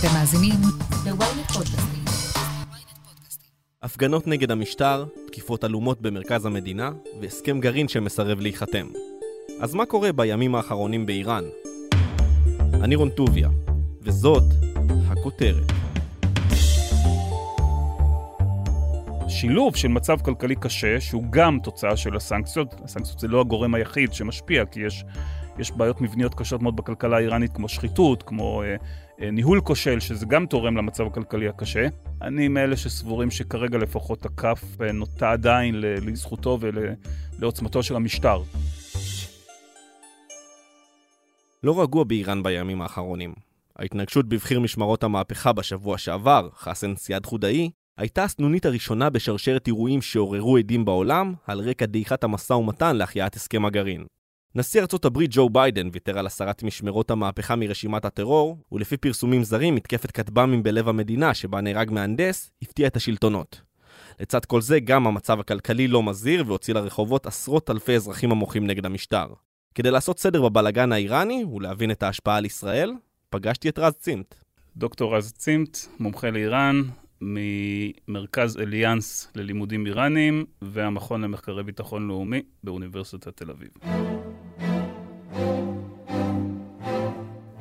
אתם מאזינים ל-ynet פודקאסטים. הפגנות נגד המשטר, תקיפות עלומות במרכז המדינה, והסכם גרעין שמסרב להיחתם. אז מה קורה בימים האחרונים באיראן? אני רון טוביה, וזאת הכותרת. שילוב של מצב כלכלי קשה, שהוא גם תוצאה של הסנקציות, הסנקציות זה לא הגורם היחיד שמשפיע, כי יש, יש בעיות מבניות קשות מאוד בכלכלה האיראנית, כמו שחיתות, כמו אה, ניהול כושל, שזה גם תורם למצב הכלכלי הקשה. אני מאלה שסבורים שכרגע לפחות הכף אה, נוטה עדיין לזכותו ולעוצמתו של המשטר. לא רגוע באיראן בימים האחרונים. ההתנגשות בבחיר משמרות המהפכה בשבוע שעבר, חסן סיאד חודאי, הייתה הסנונית הראשונה בשרשרת אירועים שעוררו עדים בעולם על רקע דעיכת המשא ומתן להחייאת הסכם הגרעין. נשיא ארצות הברית ג'ו ביידן ויתר על הסרת משמרות המהפכה מרשימת הטרור, ולפי פרסומים זרים, מתקפת כטב"מים בלב המדינה שבה נהרג מהנדס, הפתיע את השלטונות. לצד כל זה, גם המצב הכלכלי לא מזהיר והוציא לרחובות עשרות אלפי אזרחים המוחים נגד המשטר. כדי לעשות סדר בבלגן האיראני ולהבין את ההשפעה על ישראל, פגשתי את רז צימט. דוקטור רז צימט, מומחה לאיראן, ממרכז אליאנס ללימודים איראניים והמכון למחקרי ביטחון לאומי באוניברסיטת תל אביב.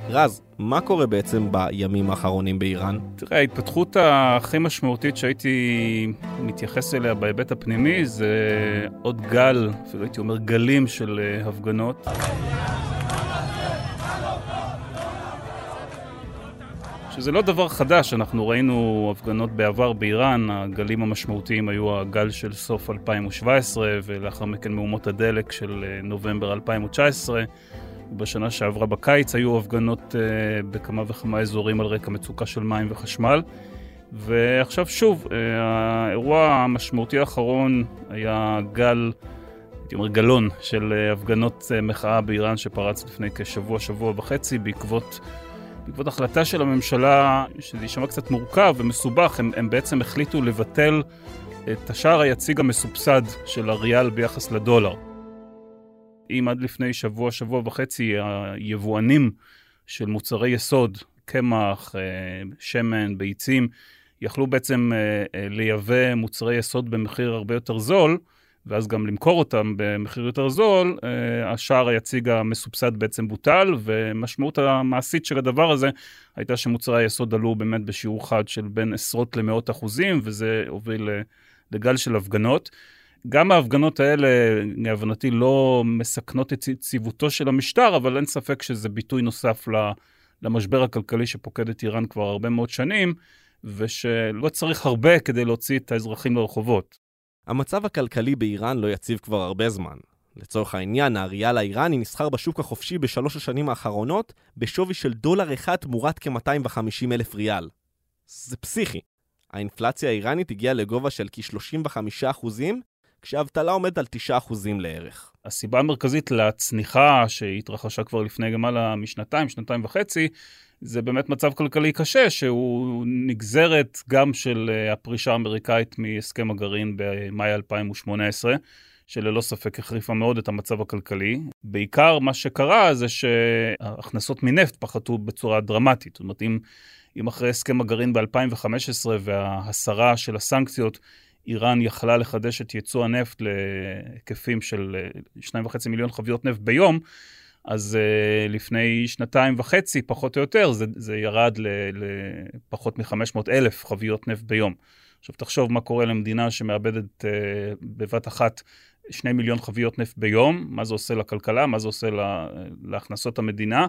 רז, מה קורה בעצם בימים האחרונים באיראן? תראה, ההתפתחות הכי משמעותית שהייתי מתייחס אליה בהיבט הפנימי זה עוד גל, אפילו הייתי אומר גלים של אה, הפגנות. שזה לא דבר חדש, אנחנו ראינו הפגנות בעבר באיראן, הגלים המשמעותיים היו הגל של סוף 2017 ולאחר מכן מהומות הדלק של אה, נובמבר 2019. בשנה שעברה בקיץ היו הפגנות uh, בכמה וכמה אזורים על רקע מצוקה של מים וחשמל. ועכשיו שוב, uh, האירוע המשמעותי האחרון היה גל, הייתי אומר גלון, של הפגנות מחאה באיראן שפרץ לפני כשבוע, שבוע וחצי בעקבות, בעקבות החלטה של הממשלה, שזה יישמע קצת מורכב ומסובך, הם, הם בעצם החליטו לבטל את השער היציג המסובסד של הריאל ביחס לדולר. אם עד לפני שבוע, שבוע וחצי, היבואנים של מוצרי יסוד, קמח, אה, שמן, ביצים, יכלו בעצם אה, אה, לייבא מוצרי יסוד במחיר הרבה יותר זול, ואז גם למכור אותם במחיר יותר זול, השער היציג המסובסד בעצם בוטל, ומשמעות המעשית של הדבר הזה הייתה שמוצרי היסוד עלו באמת בשיעור חד של בין עשרות למאות אחוזים, וזה הוביל לגל של הפגנות. גם ההפגנות האלה, להבנתי, לא מסכנות את יציבותו של המשטר, אבל אין ספק שזה ביטוי נוסף למשבר הכלכלי שפוקד את איראן כבר הרבה מאוד שנים, ושלא צריך הרבה כדי להוציא את האזרחים לרחובות. המצב הכלכלי באיראן לא יציב כבר הרבה זמן. לצורך העניין, האריאל האיראני נסחר בשוק החופשי בשלוש השנים האחרונות בשווי של דולר אחד תמורת כ-250 אלף ריאל. זה פסיכי. האינפלציה האיראנית הגיעה לגובה של כ-35 אחוזים, כשהאבטלה עומדת על 9% לערך. הסיבה המרכזית לצניחה שהתרחשה כבר לפני למעלה משנתיים, שנתיים וחצי, זה באמת מצב כלכלי קשה, שהוא נגזרת גם של אה, הפרישה האמריקאית מהסכם הגרעין במאי 2018. שללא ספק החריפה מאוד את המצב הכלכלי. בעיקר מה שקרה זה שההכנסות מנפט פחתו בצורה דרמטית. זאת אומרת, אם, אם אחרי הסכם הגרעין ב-2015 וההסרה של הסנקציות איראן יכלה לחדש את ייצוא הנפט להיקפים של 2.5 מיליון חביות נפט ביום, אז uh, לפני שנתיים וחצי, פחות או יותר, זה, זה ירד לפחות מ-500 אלף חביות נפט ביום. עכשיו תחשוב מה קורה למדינה שמאבדת uh, בבת אחת 2 מיליון חביות נפט ביום, מה זה עושה לכלכלה, מה זה עושה לה, להכנסות המדינה,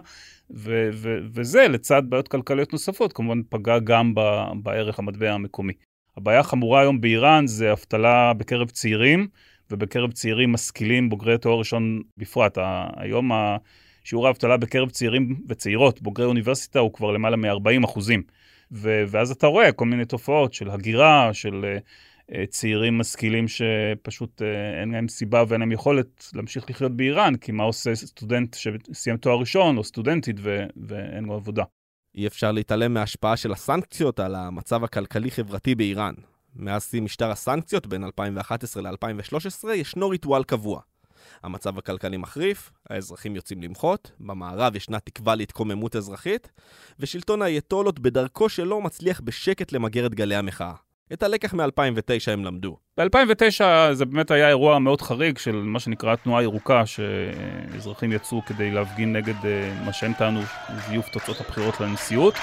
ו, ו, וזה לצד בעיות כלכליות נוספות, כמובן פגע גם ב, בערך המטבע המקומי. הבעיה החמורה היום באיראן זה אבטלה בקרב צעירים, ובקרב צעירים משכילים, בוגרי תואר ראשון בפרט. היום שיעור האבטלה בקרב צעירים וצעירות, בוגרי אוניברסיטה, הוא כבר למעלה מ-40 אחוזים. ואז אתה רואה כל מיני תופעות של הגירה, של uh, צעירים משכילים שפשוט uh, אין להם סיבה ואין להם יכולת להמשיך לחיות באיראן, כי מה עושה סטודנט שסיים תואר ראשון או סטודנטית ו- ואין לו עבודה. אי אפשר להתעלם מההשפעה של הסנקציות על המצב הכלכלי-חברתי באיראן. מאז שיא משטר הסנקציות בין 2011 ל-2013 ישנו ריטואל קבוע. המצב הכלכלי מחריף, האזרחים יוצאים למחות, במערב ישנה תקווה להתקוממות אזרחית, ושלטון האייתולות בדרכו שלו מצליח בשקט למגר את גלי המחאה. את הלקח מ-2009 הם למדו. ב-2009 זה באמת היה אירוע מאוד חריג של מה שנקרא תנועה ירוקה, שאזרחים יצאו כדי להפגין נגד אה, מה שהם טענו, זיוף תוצאות הבחירות לנשיאות.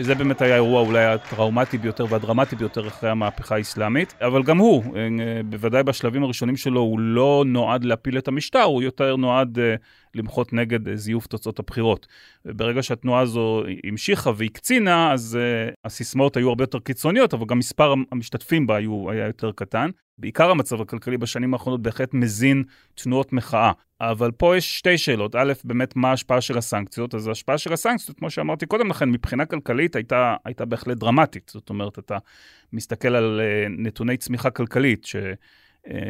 זה באמת היה האירוע אולי הטראומטי ביותר והדרמטי ביותר אחרי המהפכה האסלאמית, אבל גם הוא, אה, בוודאי בשלבים הראשונים שלו, הוא לא נועד להפיל את המשטר, הוא יותר נועד אה, למחות נגד אה, זיוף תוצאות הבחירות. ברגע שהתנועה הזו המשיכה והקצינה, אז הסיסמאות היו הרבה יותר קיצוניות, אבל גם מספר המשתתפים בה היו, היה יותר קטן. בעיקר המצב הכלכלי בשנים האחרונות בהחלט מזין תנועות מחאה. אבל פה יש שתי שאלות. א', באמת מה ההשפעה של הסנקציות? אז ההשפעה של הסנקציות, כמו שאמרתי קודם לכן, מבחינה כלכלית הייתה, הייתה בהחלט דרמטית. זאת אומרת, אתה מסתכל על uh, נתוני צמיחה כלכלית, ש...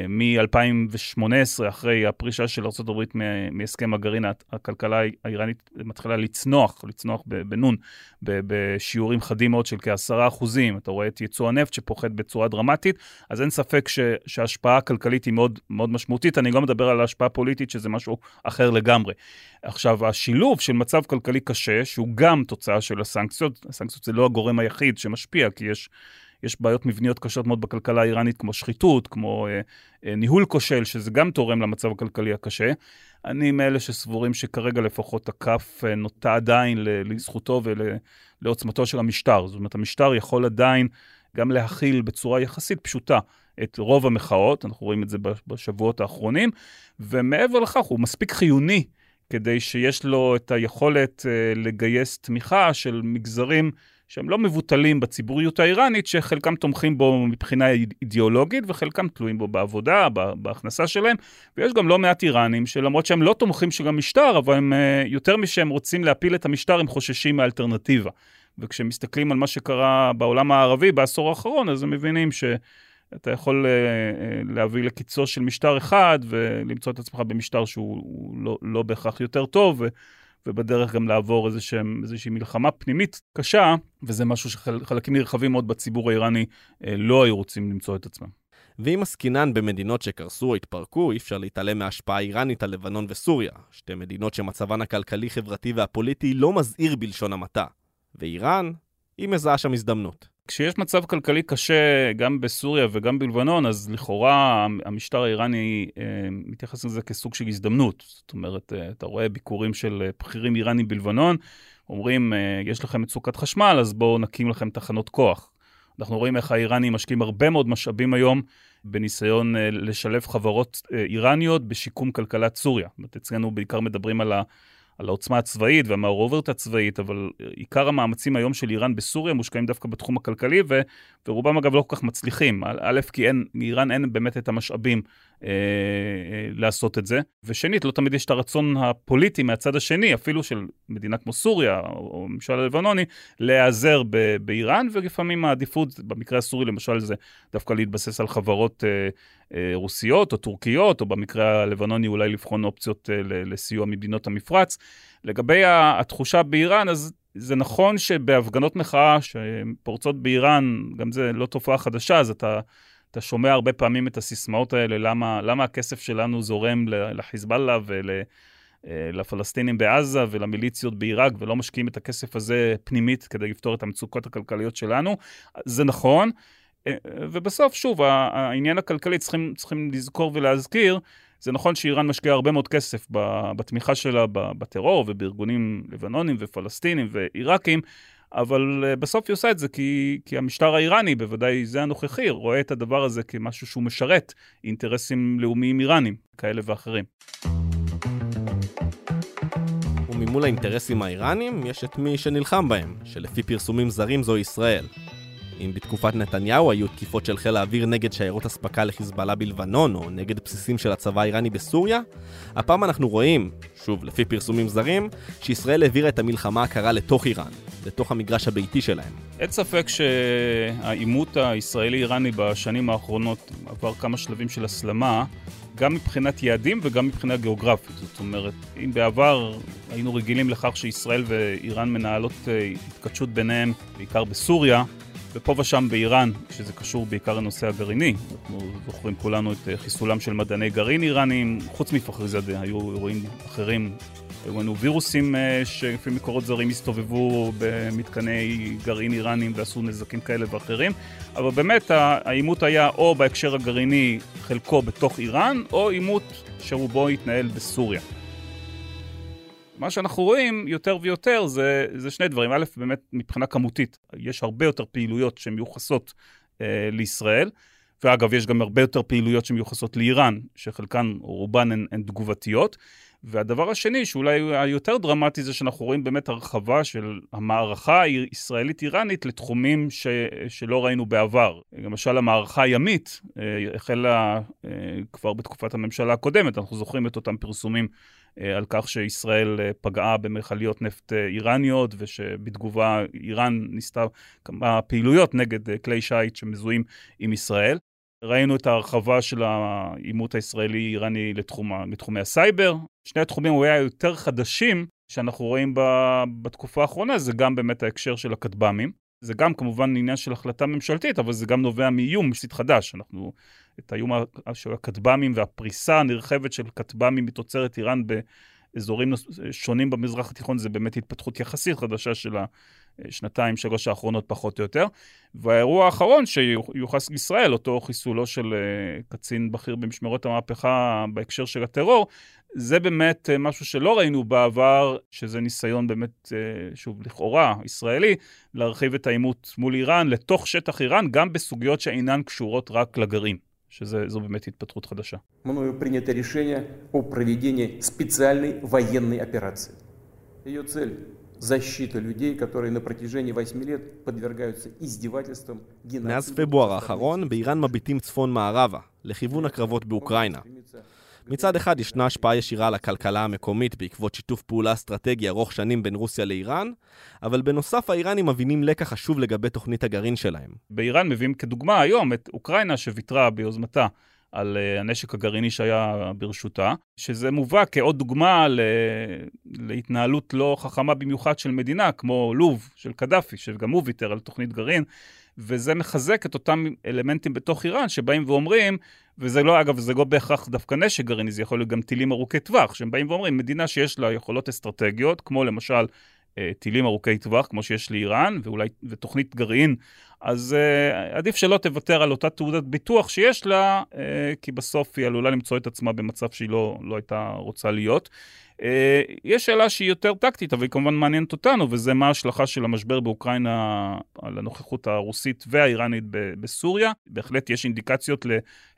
מ-2018, אחרי הפרישה של ארה"ב מהסכם הגרעין, הכלכלה האיראנית מתחילה לצנוח, לצנוח בנון, בשיעורים חדים מאוד של כעשרה אחוזים. אתה רואה את ייצוא הנפט שפוחת בצורה דרמטית, אז אין ספק שההשפעה הכלכלית היא מאוד, מאוד משמעותית. אני לא מדבר על ההשפעה הפוליטית, שזה משהו אחר לגמרי. עכשיו, השילוב של מצב כלכלי קשה, שהוא גם תוצאה של הסנקציות, הסנקציות זה לא הגורם היחיד שמשפיע, כי יש... יש בעיות מבניות קשות מאוד בכלכלה האיראנית, כמו שחיתות, כמו אה, אה, ניהול כושל, שזה גם תורם למצב הכלכלי הקשה. אני מאלה שסבורים שכרגע לפחות הכף אה, נוטה עדיין לזכותו ולעוצמתו של המשטר. זאת אומרת, המשטר יכול עדיין גם להכיל בצורה יחסית פשוטה את רוב המחאות, אנחנו רואים את זה בשבועות האחרונים, ומעבר לכך הוא מספיק חיוני כדי שיש לו את היכולת uh, לגייס תמיכה של מגזרים שהם לא מבוטלים בציבוריות האיראנית, שחלקם תומכים בו מבחינה אידיאולוגית וחלקם תלויים בו בעבודה, בהכנסה שלהם, ויש גם לא מעט איראנים שלמרות שהם לא תומכים של המשטר, אבל הם אה, יותר משהם רוצים להפיל את המשטר, הם חוששים מאלטרנטיבה. וכשמסתכלים על מה שקרה בעולם הערבי בעשור האחרון, אז הם מבינים ש... אתה יכול uh, להביא לקיצו של משטר אחד ולמצוא את עצמך במשטר שהוא לא, לא בהכרח יותר טוב, ובדרך גם לעבור איזושהי מלחמה פנימית קשה, וזה משהו שחלקים נרחבים מאוד בציבור האיראני אה, לא היו רוצים למצוא את עצמם. ואם עסקינן במדינות שקרסו או התפרקו, אי אפשר להתעלם מההשפעה האיראנית על לבנון וסוריה, שתי מדינות שמצבן הכלכלי, חברתי והפוליטי לא מזהיר בלשון המעטה. ואיראן, היא מזהה שם הזדמנות. כשיש מצב כלכלי קשה גם בסוריה וגם בלבנון, אז לכאורה המשטר האיראני אה, מתייחס לזה כסוג של הזדמנות. זאת אומרת, אה, אתה רואה ביקורים של אה, בכירים איראנים בלבנון, אומרים, אה, יש לכם מצוקת חשמל, אז בואו נקים לכם תחנות כוח. אנחנו רואים איך האיראנים משקיעים הרבה מאוד משאבים היום בניסיון אה, לשלב חברות אה, איראניות בשיקום כלכלת סוריה. זאת אומרת, אצלנו בעיקר מדברים על ה... על העוצמה הצבאית והמעורבות הצבאית, אבל עיקר המאמצים היום של איראן בסוריה מושקעים דווקא בתחום הכלכלי, ו, ורובם אגב לא כל כך מצליחים. א', כי אין, לאיראן אין באמת את המשאבים אה, אה, לעשות את זה, ושנית, לא תמיד יש את הרצון הפוליטי מהצד השני, אפילו של מדינה כמו סוריה או ממשל הלבנוני, להיעזר ב, באיראן, ולפעמים העדיפות, במקרה הסורי למשל, זה דווקא להתבסס על חברות אה, אה, רוסיות או טורקיות, או במקרה הלבנוני אולי לבחון אופציות אה, לסיוע ממדינות המפרץ. לגבי התחושה באיראן, אז זה נכון שבהפגנות מחאה שפורצות באיראן, גם זה לא תופעה חדשה, אז אתה, אתה שומע הרבה פעמים את הסיסמאות האלה, למה, למה הכסף שלנו זורם לחיזבאללה ולפלסטינים בעזה ולמיליציות בעיראק, ולא משקיעים את הכסף הזה פנימית כדי לפתור את המצוקות הכלכליות שלנו. זה נכון. ובסוף, שוב, העניין הכלכלי, צריכים, צריכים לזכור ולהזכיר, זה נכון שאיראן משקיעה הרבה מאוד כסף בתמיכה שלה בטרור ובארגונים לבנונים ופלסטינים ועיראקים, אבל אה, בסוף היא עושה את זה כי, כי המשטר האיראני, בוודאי זה הנוכחי, רואה את הדבר הזה כמשהו שהוא משרת אינטרסים לאומיים איראנים, כאלה ואחרים. וממול האינטרסים האיראנים יש את מי שנלחם בהם, שלפי פרסומים זרים זו ישראל. אם בתקופת נתניהו היו תקיפות של חיל האוויר נגד שיירות אספקה לחיזבאללה בלבנון, או נגד בסיסים של הצבא האיראני בסוריה, הפעם אנחנו רואים, שוב לפי פרסומים זרים, שישראל העבירה את המלחמה הקרה לתוך איראן, לתוך המגרש הביתי שלהם. אין ספק שהעימות הישראלי-איראני בשנים האחרונות עבר כמה שלבים של הסלמה. גם מבחינת יעדים וגם מבחינה גיאוגרפית. זאת אומרת, אם בעבר היינו רגילים לכך שישראל ואיראן מנהלות אה, התכתשות ביניהם, בעיקר בסוריה, ופה ושם באיראן, שזה קשור בעיקר לנושא הגרעיני, אנחנו זוכרים כולנו את חיסולם של מדעני גרעין איראנים, חוץ מפחריזאדה, היו אירועים אחרים היו לנו וירוסים שלפי מקורות זרים הסתובבו במתקני גרעין איראנים ועשו נזקים כאלה ואחרים, אבל באמת העימות היה או בהקשר הגרעיני חלקו בתוך איראן, או עימות שרובו התנהל בסוריה. מה שאנחנו רואים יותר ויותר זה, זה שני דברים. א', באמת מבחינה כמותית, יש הרבה יותר פעילויות שמיוחסות אה, לישראל, ואגב, יש גם הרבה יותר פעילויות שמיוחסות לאיראן, שחלקן או רובן הן, הן תגובתיות. והדבר השני, שאולי היותר דרמטי, זה שאנחנו רואים באמת הרחבה של המערכה הישראלית-איראנית לתחומים ש... שלא ראינו בעבר. למשל, המערכה הימית אה, החלה אה, כבר בתקופת הממשלה הקודמת, אנחנו זוכרים את אותם פרסומים אה, על כך שישראל פגעה במכליות נפט איראניות, ושבתגובה איראן ניסתה כמה פעילויות נגד כלי שיט שמזוהים עם ישראל. ראינו את ההרחבה של העימות הישראלי-איראני לתחום, לתחומי הסייבר. שני התחומים אולי היותר חדשים שאנחנו רואים ב, בתקופה האחרונה, זה גם באמת ההקשר של הכטב"מים. זה גם כמובן עניין של החלטה ממשלתית, אבל זה גם נובע מאיום יחסית חדש. אנחנו, את האיום של הכטב"מים והפריסה הנרחבת של כטב"מים מתוצרת איראן באזורים שונים במזרח התיכון, זה באמת התפתחות יחסית חדשה של השנתיים, שלוש האחרונות פחות או יותר. והאירוע האחרון שיוחס לישראל, אותו חיסולו של אה, קצין בכיר במשמרות המהפכה בהקשר של הטרור, זה באמת אה, משהו שלא ראינו בעבר, שזה ניסיון באמת, אה, שוב, לכאורה, ישראלי, להרחיב את העימות מול איראן לתוך שטח איראן, גם בסוגיות שאינן קשורות רק לגרעין. שזו באמת התפתחות חדשה. мною принято решение о проведении специальной военной операции. Ее цель защита людей, которые на протяжении 8 лет подвергаются издевательствам, מאז פברואר האחרון, באיראן מביטים צפון-מערבה, לכיוון הקרבות באוקראינה. מצד אחד ישנה השפעה ישירה על הכלכלה המקומית בעקבות שיתוף פעולה אסטרטגי ארוך שנים בין רוסיה לאיראן, אבל בנוסף האיראנים מבינים לקח חשוב לגבי תוכנית הגרעין שלהם. באיראן מביאים כדוגמה היום את אוקראינה שוויתרה ביוזמתה על uh, הנשק הגרעיני שהיה ברשותה, שזה מובא כעוד דוגמה ל... להתנהלות לא חכמה במיוחד של מדינה, כמו לוב של קדאפי, שגם הוא ויתר על תוכנית גרעין, וזה מחזק את אותם אלמנטים בתוך איראן שבאים ואומרים, וזה לא, אגב, זה לא בהכרח דווקא נשק גרעיני, זה יכול להיות גם טילים ארוכי טווח, שהם באים ואומרים, מדינה שיש לה יכולות אסטרטגיות, כמו למשל אה, טילים ארוכי טווח, כמו שיש לאיראן, ואולי, ותוכנית גרעין, אז uh, עדיף שלא תוותר על אותה תעודת ביטוח שיש לה, uh, כי בסוף היא עלולה למצוא את עצמה במצב שהיא לא, לא הייתה רוצה להיות. Uh, יש שאלה שהיא יותר טקטית, אבל היא כמובן מעניינת אותנו, וזה מה ההשלכה של המשבר באוקראינה על הנוכחות הרוסית והאיראנית בסוריה. בהחלט יש אינדיקציות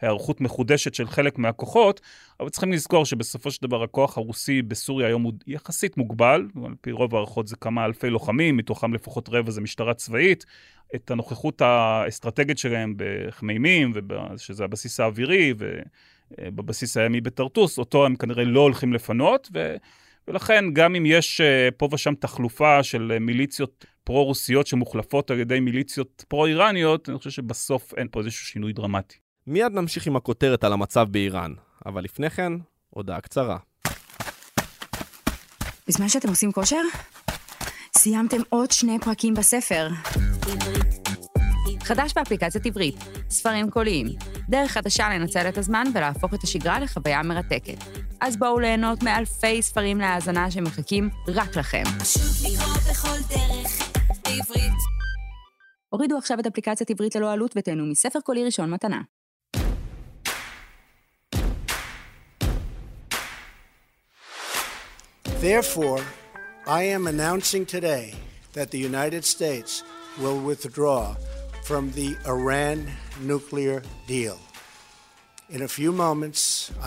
להיערכות מחודשת של חלק מהכוחות, אבל צריכים לזכור שבסופו של דבר הכוח הרוסי בסוריה היום הוא יחסית מוגבל, על פי רוב הערכות זה כמה אלפי לוחמים, מתוכם לפחות רבע זה משטרה צבאית. את הנוכחות האסטרטגית שלהם בחמימים, שזה הבסיס האווירי, ובבסיס הימי בטרטוס, אותו הם כנראה לא הולכים לפנות, ו... ולכן גם אם יש אה, פה ושם תחלופה של מיליציות פרו-רוסיות שמוחלפות על ידי מיליציות פרו-איראניות, אני חושב שבסוף אין פה איזשהו שינוי דרמטי. מיד נמשיך עם הכותרת על המצב באיראן, אבל לפני כן, הודעה קצרה. בזמן שאתם עושים כושר, סיימתם עוד שני פרקים בספר. חדש באפליקציית עברית, ספרים קוליים, דרך חדשה לנצל את הזמן ולהפוך את השגרה לחוויה מרתקת. אז בואו ליהנות מאלפי ספרים להאזנה שמחכים רק לכם. הורידו עכשיו את אפליקציית עברית ללא עלות ותהנו מספר קולי ראשון מתנה. Therefore, I am announcing today that the United States will withdraw from the Iran nuclear deal. In a few moments,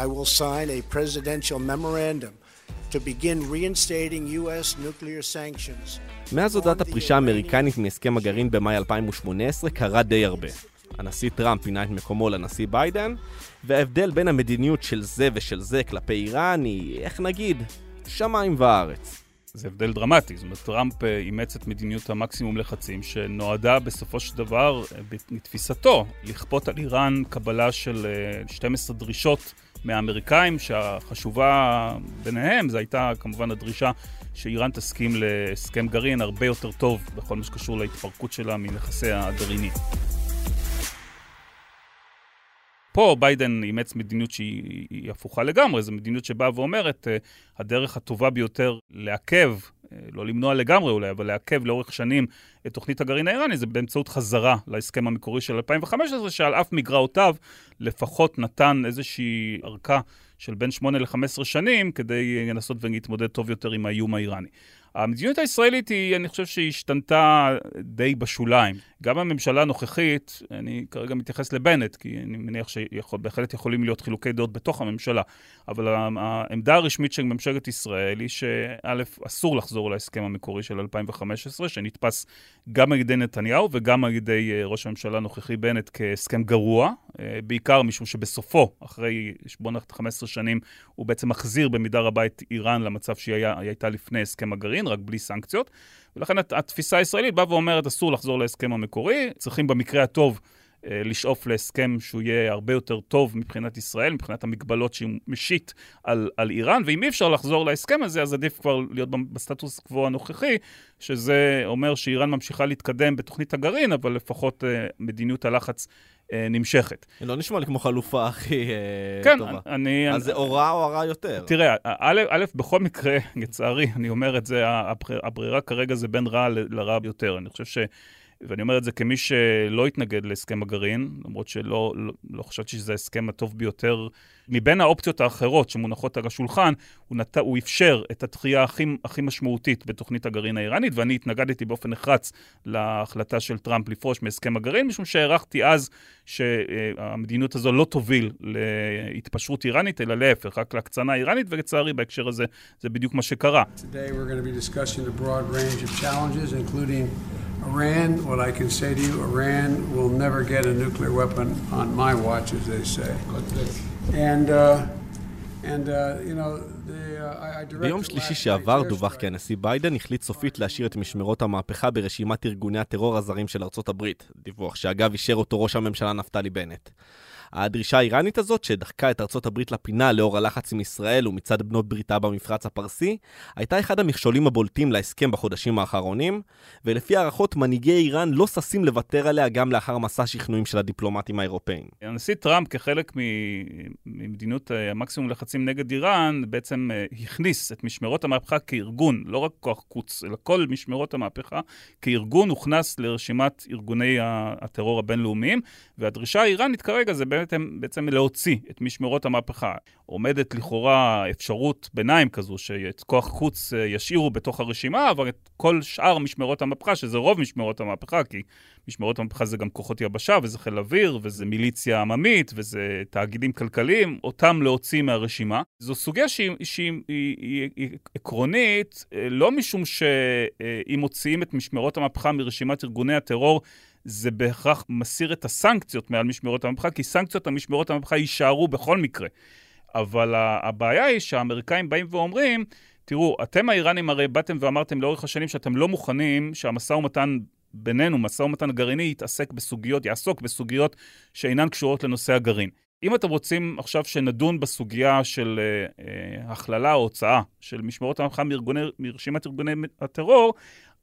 I will sign a presidential memorandum to begin reinstating U.S. nuclear sanctions. מאז הודעת הפרישה האמריקנית מהסכם הגרעין במאי 2018 קרה די הרבה. הנשיא טראמפ פינה את מקומו לנשיא ביידן, וההבדל בין המדיניות של זה ושל זה כלפי איראן היא, איך נגיד, שמיים וארץ. זה הבדל דרמטי. זאת אומרת, טראמפ אה, אימץ את מדיניות המקסימום לחצים, שנועדה בסופו של דבר, אה, מתפיסתו, לכפות על איראן קבלה של 12 אה, דרישות מהאמריקאים, שהחשובה ביניהם זו הייתה כמובן הדרישה שאיראן תסכים להסכם גרעין הרבה יותר טוב בכל מה שקשור להתפרקות שלה מנכסי הגרעיני. פה ביידן אימץ מדיניות שהיא הפוכה לגמרי, זו מדיניות שבאה ואומרת, אה, הדרך הטובה ביותר לעכב, אה, לא למנוע לגמרי אולי, אבל לעכב לאורך שנים את תוכנית הגרעין האיראני, זה באמצעות חזרה להסכם המקורי של 2015, שעל אף מגרעותיו לפחות נתן איזושהי ארכה של בין 8 ל-15 שנים, כדי לנסות ולהתמודד טוב יותר עם האיום האיראני. המדיניות הישראלית היא, אני חושב שהיא השתנתה די בשוליים. גם הממשלה הנוכחית, אני כרגע מתייחס לבנט, כי אני מניח שבהחלט יכולים להיות חילוקי דעות בתוך הממשלה, אבל העמדה הרשמית של ממשלת ישראל היא שא', אסור לחזור להסכם המקורי של 2015, שנתפס גם על ידי נתניהו וגם על ידי אה, ראש הממשלה הנוכחי בנט כהסכם גרוע, אה, בעיקר משום שבסופו, אחרי בוא נלך 15 שנים, הוא בעצם מחזיר במידה רבה את איראן למצב שהיא הייתה לפני הסכם הגרעין, רק בלי סנקציות. ולכן התפיסה הישראלית באה ואומרת, אסור לחזור להסכם המקורי, צריכים במקרה הטוב לשאוף להסכם שהוא יהיה הרבה יותר טוב מבחינת ישראל, מבחינת המגבלות שהוא משית על, על איראן, ואם אי אפשר לחזור להסכם הזה, אז עדיף כבר להיות בסטטוס קוו הנוכחי, שזה אומר שאיראן ממשיכה להתקדם בתוכנית הגרעין, אבל לפחות אה, מדיניות הלחץ אה, נמשכת. לא נשמע לי כמו חלופה הכי כן, טובה. כן, אני... אז זה או רע או רע יותר. תראה, א', א', בכל מקרה, לצערי, אני אומר את זה, הברירה כרגע זה בין רע לרע ביותר. אני חושב ש... ואני אומר את זה כמי שלא התנגד להסכם הגרעין, למרות שלא לא, לא חשבתי שזה ההסכם הטוב ביותר. מבין האופציות האחרות שמונחות על השולחן, הוא, נת... הוא אפשר את התחייה הכי, הכי משמעותית בתוכנית הגרעין האיראנית, ואני התנגדתי באופן נחרץ להחלטה של טראמפ לפרוש מהסכם הגרעין, משום שהערכתי אז שהמדיניות הזו לא תוביל להתפשרות איראנית, אלא להפך, רק להקצנה איראנית, ולצערי בהקשר הזה זה בדיוק מה שקרה. Today we're going to be Iran, what I can say to you, Iran will never get a nuclear weapon on my watch, as they say. And, uh, and uh, you know, uh, ביום שלישי שעבר דווח כי הנשיא ביידן החליט סופית להשאיר את משמרות המהפכה ברשימת ארגוני הטרור הזרים של ארצות הברית. דיווח שאגב אישר אותו ראש הממשלה נפתלי בנט. הדרישה האיראנית הזאת, שדחקה את ארצות הברית לפינה לאור הלחץ עם ישראל ומצד בנות בריתה במפרץ הפרסי, הייתה אחד המכשולים הבולטים להסכם בחודשים האחרונים, ולפי הערכות מנהיגי איראן לא ששים לוותר עליה גם לאחר מסע שכנועים של הדיפלומטים האירופאים. הנשיא טראמפ, כחלק ממדיניות אה, המקסימום לחצים נגד איראן, בעצם אה, הכניס את משמרות המהפכה כארגון, לא רק כוח קוץ, אלא כל משמרות המהפכה, כארגון הוכנס לרשימת ארגוני הטרור הבינלאומיים, והדרישה האיראנית כרגע זה בעצם, בעצם להוציא את משמרות המהפכה. עומדת לכאורה אפשרות ביניים כזו, שאת כוח חוץ אה, ישאירו בתוך הרשימה, אבל את כל שאר משמרות המהפכה, שזה רוב משמרות המהפכה, כי משמרות המהפכה זה גם כוחות יבשה, וזה חיל אוויר, וזה מיליציה עממית, וזה תאגידים כלכליים, אותם להוציא מהרשימה. זו סוגיה שהיא, שהיא היא, היא, היא עקרונית, אה, לא משום שאם מוציאים את משמרות המהפכה מרשימת ארגוני הטרור, זה בהכרח מסיר את הסנקציות מעל משמרות המהפכה, כי סנקציות על משמרות המהפכה יישארו בכל מקרה. אבל הבעיה היא שהאמריקאים באים ואומרים, תראו, אתם האיראנים הרי באתם ואמרתם לאורך השנים שאתם לא מוכנים שהמשא ומתן בינינו, משא ומתן גרעיני, יתעסק בסוגיות, יעסוק בסוגיות שאינן קשורות לנושא הגרעין. אם אתם רוצים עכשיו שנדון בסוגיה של אה, אה, הכללה או הוצאה של משמרות המהפכה מרשימת ארגוני הטרור,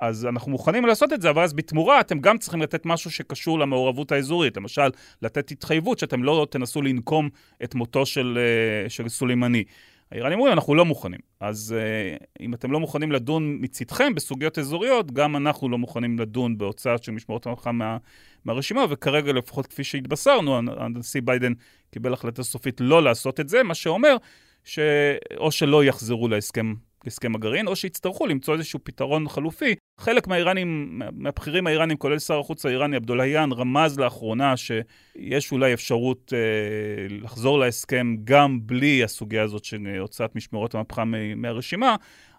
אז אנחנו מוכנים לעשות את זה, אבל אז בתמורה אתם גם צריכים לתת משהו שקשור למעורבות האזורית. למשל, לתת התחייבות שאתם לא תנסו לנקום את מותו של, אה, של סולימני. האיראנים אומרים, אנחנו לא מוכנים. אז uh, אם אתם לא מוכנים לדון מצדכם בסוגיות אזוריות, גם אנחנו לא מוכנים לדון בהוצאה של משמרות המלאכה מה, מהרשימה, וכרגע, לפחות כפי שהתבשרנו, הנשיא ביידן קיבל החלטה סופית לא לעשות את זה, מה שאומר שאו שלא יחזרו להסכם הסכם הגרעין, או שיצטרכו למצוא איזשהו פתרון חלופי. חלק מהאיראנים, מהבכירים האיראנים, כולל שר החוץ האיראני עבדולאיאן, רמז לאחרונה שיש אולי אפשרות אה, לחזור להסכם גם בלי הסוגיה הזאת של הוצאת משמרות המהפכה מהרשימה,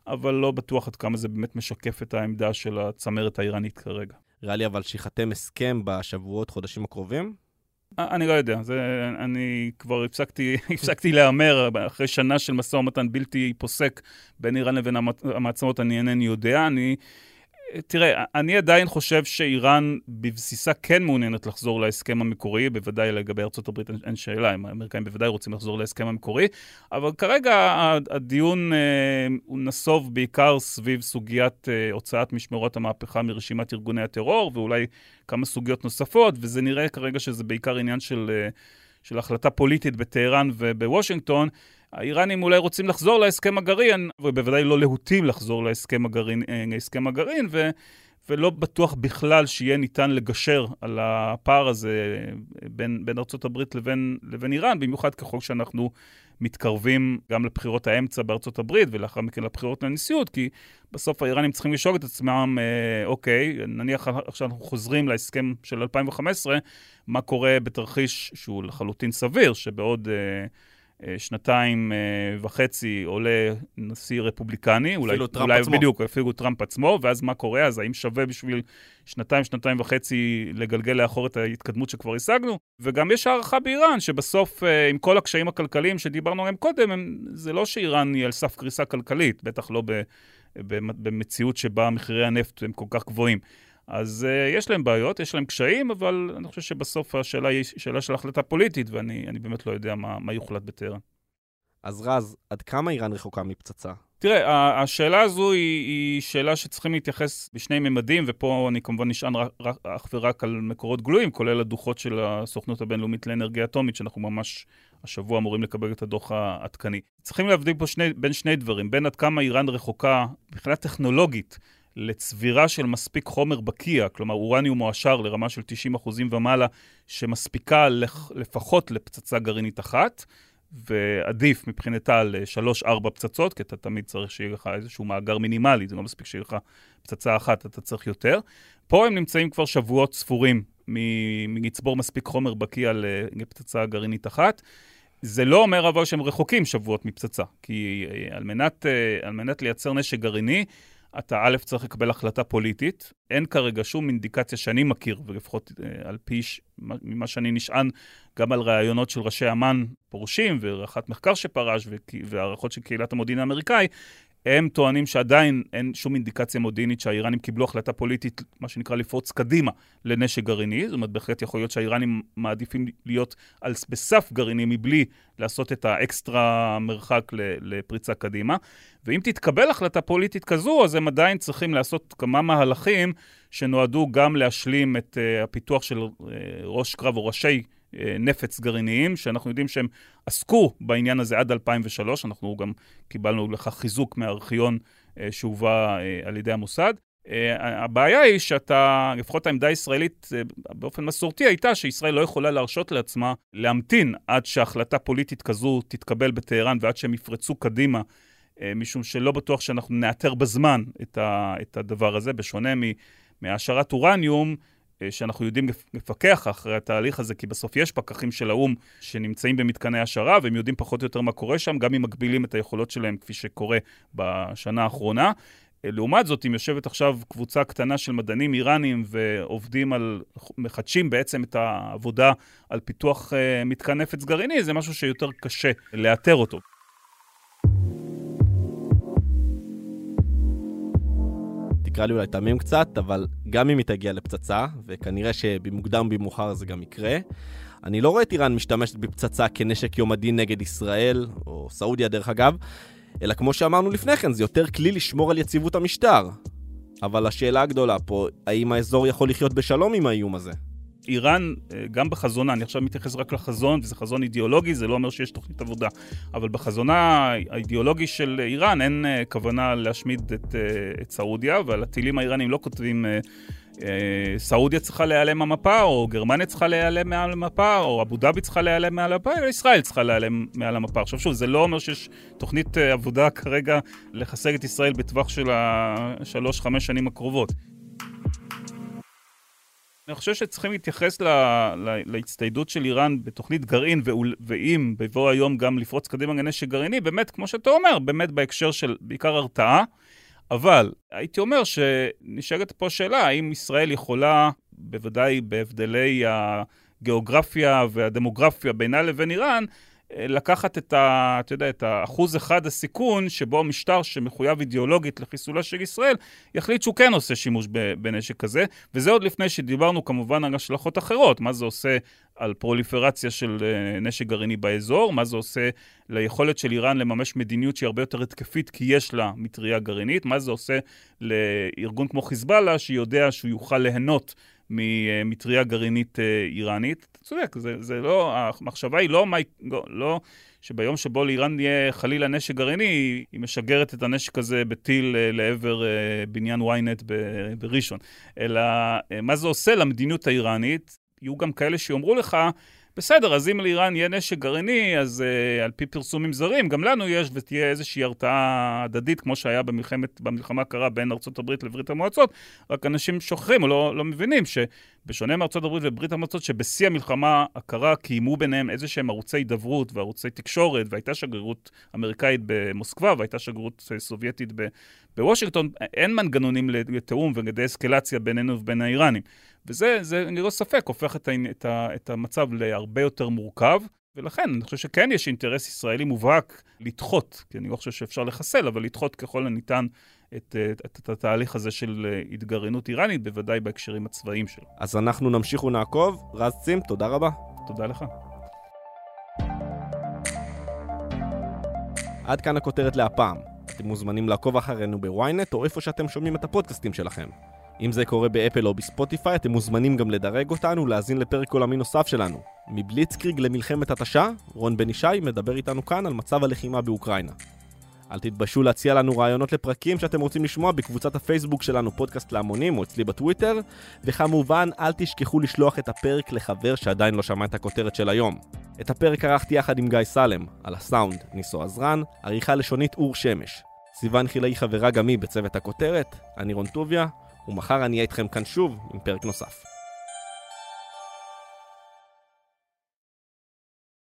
אבל לא בטוח עד כמה זה באמת משקף את העמדה של הצמרת האיראנית כרגע. נראה לי אבל שיחתם הסכם בשבועות, חודשים הקרובים? אה, אני לא יודע, זה, אני כבר הפסקתי, הפסקתי להמר, אחרי שנה של משא ומתן בלתי פוסק בין איראן לבין המעצמות, אני אינני יודע. אני, תראה, אני עדיין חושב שאיראן בבסיסה כן מעוניינת לחזור להסכם המקורי, בוודאי לגבי ארה"ב אין, אין שאלה, האמריקאים בוודאי רוצים לחזור להסכם המקורי, אבל כרגע הדיון אה, הוא נסוב בעיקר סביב סוגיית אה, הוצאת משמרות המהפכה מרשימת ארגוני הטרור, ואולי כמה סוגיות נוספות, וזה נראה כרגע שזה בעיקר עניין של, אה, של החלטה פוליטית בטהרן ובוושינגטון. האיראנים אולי רוצים לחזור להסכם הגרעין, ובוודאי לא להוטים לחזור להסכם הגרעין, אה, להסכם הגרעין ו, ולא בטוח בכלל שיהיה ניתן לגשר על הפער הזה בין, בין ארה"ב לבין, לבין איראן, במיוחד ככל שאנחנו מתקרבים גם לבחירות האמצע בארצות הברית ולאחר מכן לבחירות לנשיאות, כי בסוף האיראנים צריכים לשאול את עצמם, אה, אוקיי, נניח עכשיו אנחנו חוזרים להסכם של 2015, מה קורה בתרחיש שהוא לחלוטין סביר, שבעוד... אה, אה, שנתיים אה, וחצי עולה נשיא רפובליקני, אפילו אולי, טראמפ אולי עצמו. בדיוק, אפילו טראמפ עצמו, ואז מה קורה? אז האם שווה בשביל שנתיים, שנתיים וחצי לגלגל לאחור את ההתקדמות שכבר השגנו? וגם יש הערכה באיראן, שבסוף, אה, עם כל הקשיים הכלכליים שדיברנו עליהם קודם, הם, זה לא שאיראן היא על סף קריסה כלכלית, בטח לא ב, ב, במציאות שבה מחירי הנפט הם כל כך גבוהים. אז uh, יש להם בעיות, יש להם קשיים, אבל אני חושב שבסוף השאלה היא שאלה של החלטה פוליטית, ואני באמת לא יודע מה, מה יוחלט בטהרן. אז רז, עד כמה איראן רחוקה מפצצה? תראה, השאלה הזו היא, היא שאלה שצריכים להתייחס בשני ממדים, ופה אני כמובן נשען אך ורק על מקורות גלויים, כולל הדוחות של הסוכנות הבינלאומית לאנרגיה אטומית, שאנחנו ממש השבוע אמורים לקבל את הדוח העדכני. צריכים להבדיל פה שני, בין שני דברים, בין עד כמה איראן רחוקה מבחינה טכנולוגית לצבירה של מספיק חומר בקיע, כלומר אורניום מועשר לרמה של 90% ומעלה, שמספיקה לפ- לפחות לפצצה גרעינית אחת, ועדיף מבחינתה לשלוש-ארבע פצצות, כי אתה תמיד צריך שיהיה לך איזשהו מאגר מינימלי, זה לא מספיק שיהיה לך פצצה אחת, אתה צריך יותר. פה הם נמצאים כבר שבועות ספורים מלצבור מספיק חומר בקיע לפצצה גרעינית אחת. זה לא אומר אבל שהם רחוקים שבועות מפצצה, כי אה, על מנת, אה, על מנת לייצר נשק גרעיני, אתה א', צריך לקבל החלטה פוליטית. אין כרגע שום אינדיקציה שאני מכיר, ולפחות אה, על פי ש... ממה שאני נשען, גם על ראיונות של ראשי אמ"ן פורשים, והערכת מחקר שפרש. והערכות של קהילת המודיעין האמריקאי, הם טוענים שעדיין אין שום אינדיקציה מודיעינית שהאיראנים קיבלו החלטה פוליטית, מה שנקרא לפרוץ קדימה לנשק גרעיני. זאת אומרת, בהחלט יכול להיות שהאיראנים מעדיפים להיות על, בסף גרעיני מבלי לעשות את האקסטרה מרחק לפריצה קדימה. ואם תתקבל החלטה פוליטית כזו, אז הם עדיין צריכים לעשות כמה מהלכים שנועדו גם להשלים את uh, הפיתוח של uh, ראש קרב או ראשי נפץ גרעיניים, שאנחנו יודעים שהם עסקו בעניין הזה עד 2003, אנחנו גם קיבלנו לכך חיזוק מהארכיון uh, שהובא uh, על ידי המוסד. הבעיה היא שאתה, לפחות העמדה הישראלית באופן מסורתי הייתה שישראל לא יכולה להרשות לעצמה להמתין עד שהחלטה פוליטית כזו תתקבל בטהרן ועד שהם יפרצו קדימה משום שלא בטוח שאנחנו נאתר בזמן את, ה, את הדבר הזה, בשונה מהעשרת אורניום, שאנחנו יודעים לפקח אחרי התהליך הזה, כי בסוף יש פקחים של האו"ם שנמצאים במתקני השערה, והם יודעים פחות או יותר מה קורה שם, גם אם מגבילים את היכולות שלהם, כפי שקורה בשנה האחרונה. לעומת זאת, אם יושבת עכשיו קבוצה קטנה של מדענים איראנים ועובדים על, מחדשים בעצם את העבודה על פיתוח uh, מתקן נפץ גרעיני, זה משהו שיותר קשה לאתר אותו. תקרא לי אולי תמים קצת, אבל גם אם היא תגיע לפצצה, וכנראה שבמוקדם במאוחר זה גם יקרה, אני לא רואה את איראן משתמשת בפצצה כנשק יום הדין נגד ישראל, או סעודיה דרך אגב, אלא כמו שאמרנו לפני כן, זה יותר כלי לשמור על יציבות המשטר. אבל השאלה הגדולה פה, האם האזור יכול לחיות בשלום עם האיום הזה? איראן, גם בחזונה, אני עכשיו מתייחס רק לחזון, וזה חזון אידיאולוגי, זה לא אומר שיש תוכנית עבודה, אבל בחזונה האידיאולוגי של איראן אין כוונה להשמיד את, את סעודיה, ועל הטילים האיראנים לא כותבים סעודיה צריכה להיעלם מהמפה, או גרמניה צריכה להיעלם מעל המפה, או אבו דאבי צריכה להיעלם מעל המפה, אלא ישראל צריכה להיעלם מעל המפה. עכשיו שוב, זה לא אומר שיש תוכנית עבודה כרגע לחסל את ישראל בטווח של השלוש-חמש שנים הקרובות. אני חושב שצריכים להתייחס לה, לה, להצטיידות של איראן בתוכנית גרעין, ואם בבוא היום גם לפרוץ קדימה לנשק גרעיני, באמת, כמו שאתה אומר, באמת בהקשר של בעיקר הרתעה. אבל הייתי אומר שנשאלת פה שאלה, האם ישראל יכולה, בוודאי בהבדלי הגיאוגרפיה והדמוגרפיה בינה לבין איראן, לקחת את, ה, אתה יודע, את האחוז אחד הסיכון שבו משטר שמחויב אידיאולוגית לחיסולה של ישראל, יחליט שהוא כן עושה שימוש בנשק כזה, וזה עוד לפני שדיברנו כמובן על השלכות אחרות, מה זה עושה על פרוליפרציה של אה, נשק גרעיני באזור, מה זה עושה ליכולת של איראן לממש מדיניות שהיא הרבה יותר התקפית כי יש לה מטריה גרעינית, מה זה עושה לארגון כמו חיזבאללה שיודע שהוא יוכל ליהנות ממטריה גרעינית אה, איראנית. אתה צודק, זה, זה לא, המחשבה היא לא, מי, לא, לא שביום שבו לאיראן יהיה חלילה נשק גרעיני, היא משגרת את הנשק הזה בטיל אה, לעבר אה, בניין ynet בראשון. אלא מה זה עושה למדיניות האיראנית? יהיו גם כאלה שיאמרו לך, בסדר, אז אם לאיראן יהיה נשק גרעיני, אז uh, על פי פרסומים זרים, גם לנו יש ותהיה איזושהי הרתעה הדדית, כמו שהיה במלחמת, במלחמה הקרה בין ארה"ב לברית המועצות, רק אנשים שוכחים או לא, לא מבינים שבשונה הברית וברית המועצות, שבשיא המלחמה הקרה קיימו ביניהם איזה שהם ערוצי הידברות וערוצי תקשורת, והייתה שגרירות אמריקאית במוסקבה והייתה שגרירות סובייטית בוושינגטון, אין מנגנונים לתיאום ולדה-אסקלציה בינינו ובין האיראנים. וזה, זה, אני לא ספק, הופך את, את, את המצב להרבה יותר מורכב, ולכן אני חושב שכן יש אינטרס ישראלי מובהק לדחות, כי אני לא חושב שאפשר לחסל, אבל לדחות ככל הניתן את, את, את, את התהליך הזה של התגרענות איראנית, בוודאי בהקשרים הצבאיים שלו. אז אנחנו נמשיך ונעקוב. רז צים, תודה רבה. תודה לך. עד כאן הכותרת להפעם. אתם מוזמנים לעקוב אחרינו בוויינט או איפה שאתם שומעים את הפודקאסטים שלכם. אם זה קורה באפל או בספוטיפיי, אתם מוזמנים גם לדרג אותנו, להאזין לפרק עולמי נוסף שלנו. מבליצקריג למלחמת התשה, רון בן ישי מדבר איתנו כאן על מצב הלחימה באוקראינה. אל תתביישו להציע לנו רעיונות לפרקים שאתם רוצים לשמוע בקבוצת הפייסבוק שלנו, פודקאסט להמונים, או אצלי בטוויטר, וכמובן, אל תשכחו לשלוח את הפרק לחבר שעדיין לא שמע את הכותרת של היום. את הפרק ערכתי יחד עם גיא סלם, על הסאונד ניסו עזרן, עריכה לשונית אור שמש. סיוון חילאי חברה גם היא בצוות הכותרת, אני רון טוביה, ומחר אני אהיה איתכם כאן שוב עם פרק נוסף.